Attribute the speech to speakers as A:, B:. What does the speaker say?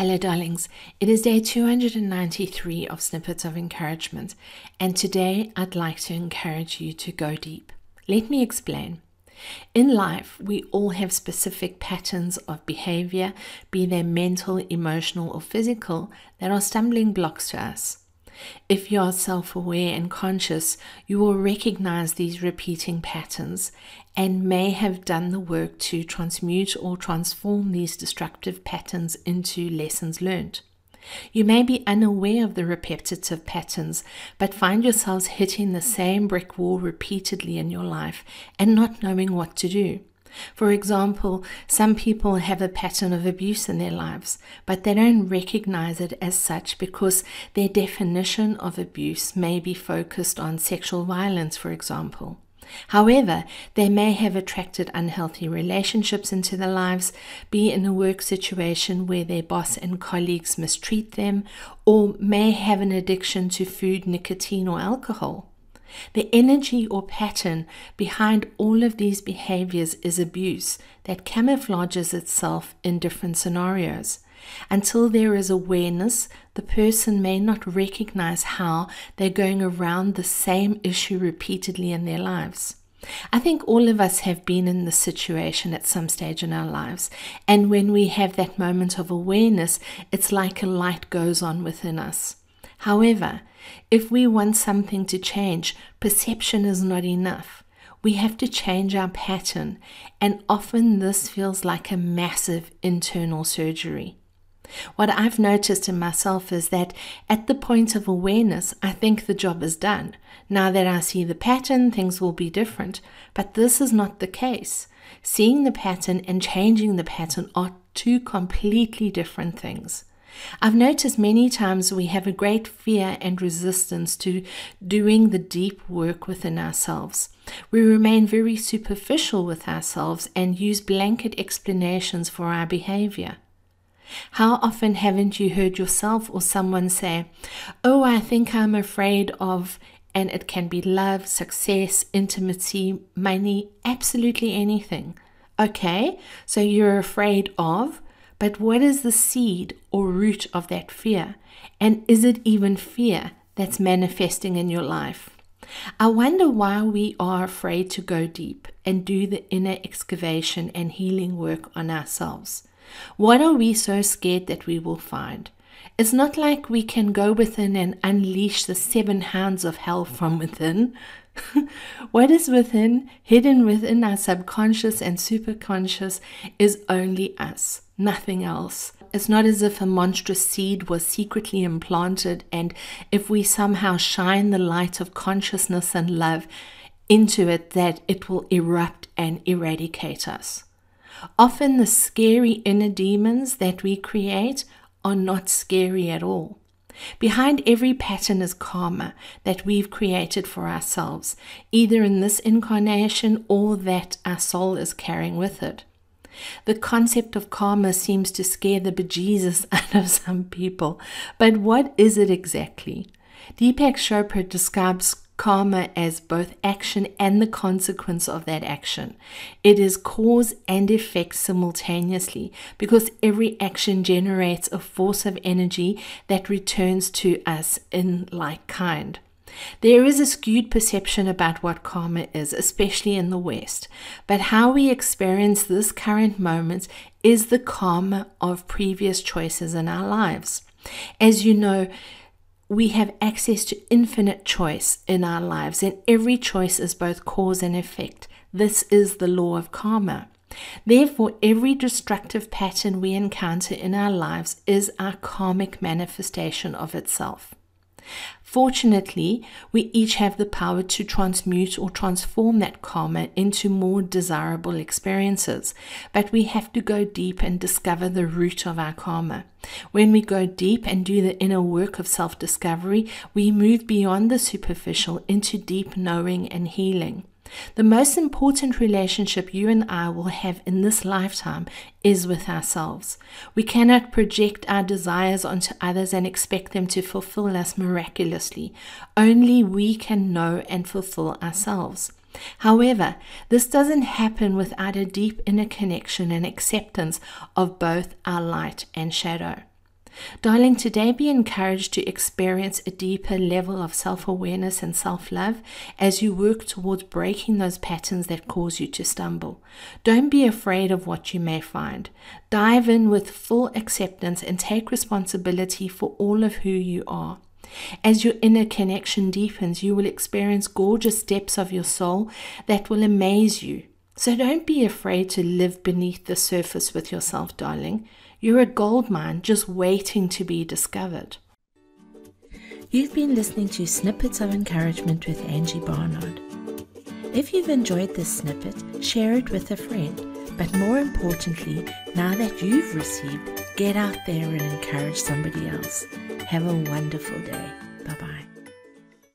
A: Hello, darlings. It is day 293 of Snippets of Encouragement, and today I'd like to encourage you to go deep. Let me explain. In life, we all have specific patterns of behavior, be they mental, emotional, or physical, that are stumbling blocks to us. If you are self aware and conscious, you will recognize these repeating patterns and may have done the work to transmute or transform these destructive patterns into lessons learned. You may be unaware of the repetitive patterns, but find yourselves hitting the same brick wall repeatedly in your life and not knowing what to do. For example, some people have a pattern of abuse in their lives, but they don't recognize it as such because their definition of abuse may be focused on sexual violence, for example. However, they may have attracted unhealthy relationships into their lives, be in a work situation where their boss and colleagues mistreat them, or may have an addiction to food, nicotine, or alcohol. The energy or pattern behind all of these behaviors is abuse that camouflages itself in different scenarios. Until there is awareness, the person may not recognize how they're going around the same issue repeatedly in their lives. I think all of us have been in this situation at some stage in our lives. And when we have that moment of awareness, it's like a light goes on within us. However, if we want something to change, perception is not enough. We have to change our pattern, and often this feels like a massive internal surgery. What I've noticed in myself is that at the point of awareness, I think the job is done. Now that I see the pattern, things will be different. But this is not the case. Seeing the pattern and changing the pattern are two completely different things. I've noticed many times we have a great fear and resistance to doing the deep work within ourselves. We remain very superficial with ourselves and use blanket explanations for our behavior. How often haven't you heard yourself or someone say, Oh, I think I'm afraid of, and it can be love, success, intimacy, money, absolutely anything. Okay, so you're afraid of, but what is the seed or root of that fear? And is it even fear that's manifesting in your life? I wonder why we are afraid to go deep and do the inner excavation and healing work on ourselves. What are we so scared that we will find? It's not like we can go within and unleash the seven hounds of hell from within. what is within, hidden within our subconscious and superconscious, is only us, nothing else. It's not as if a monstrous seed was secretly implanted, and if we somehow shine the light of consciousness and love into it, that it will erupt and eradicate us. Often the scary inner demons that we create are not scary at all. Behind every pattern is karma that we've created for ourselves, either in this incarnation or that our soul is carrying with it. The concept of karma seems to scare the bejesus out of some people, but what is it exactly? Deepak Chopra describes karma as both action and the consequence of that action. It is cause and effect simultaneously because every action generates a force of energy that returns to us in like kind. There is a skewed perception about what karma is, especially in the West, but how we experience this current moment is the karma of previous choices in our lives. As you know, we have access to infinite choice in our lives, and every choice is both cause and effect. This is the law of karma. Therefore, every destructive pattern we encounter in our lives is our karmic manifestation of itself. Fortunately, we each have the power to transmute or transform that karma into more desirable experiences, but we have to go deep and discover the root of our karma. When we go deep and do the inner work of self discovery, we move beyond the superficial into deep knowing and healing. The most important relationship you and I will have in this lifetime is with ourselves. We cannot project our desires onto others and expect them to fulfill us miraculously. Only we can know and fulfill ourselves. However, this doesn't happen without a deep inner connection and acceptance of both our light and shadow. Darling, today be encouraged to experience a deeper level of self awareness and self love as you work towards breaking those patterns that cause you to stumble. Don't be afraid of what you may find. Dive in with full acceptance and take responsibility for all of who you are. As your inner connection deepens, you will experience gorgeous depths of your soul that will amaze you. So don't be afraid to live beneath the surface with yourself, darling. You're a gold mine just waiting to be discovered.
B: You've been listening to Snippets of Encouragement with Angie Barnard. If you've enjoyed this snippet, share it with a friend. But more importantly, now that you've received, get out there and encourage somebody else. Have a wonderful day.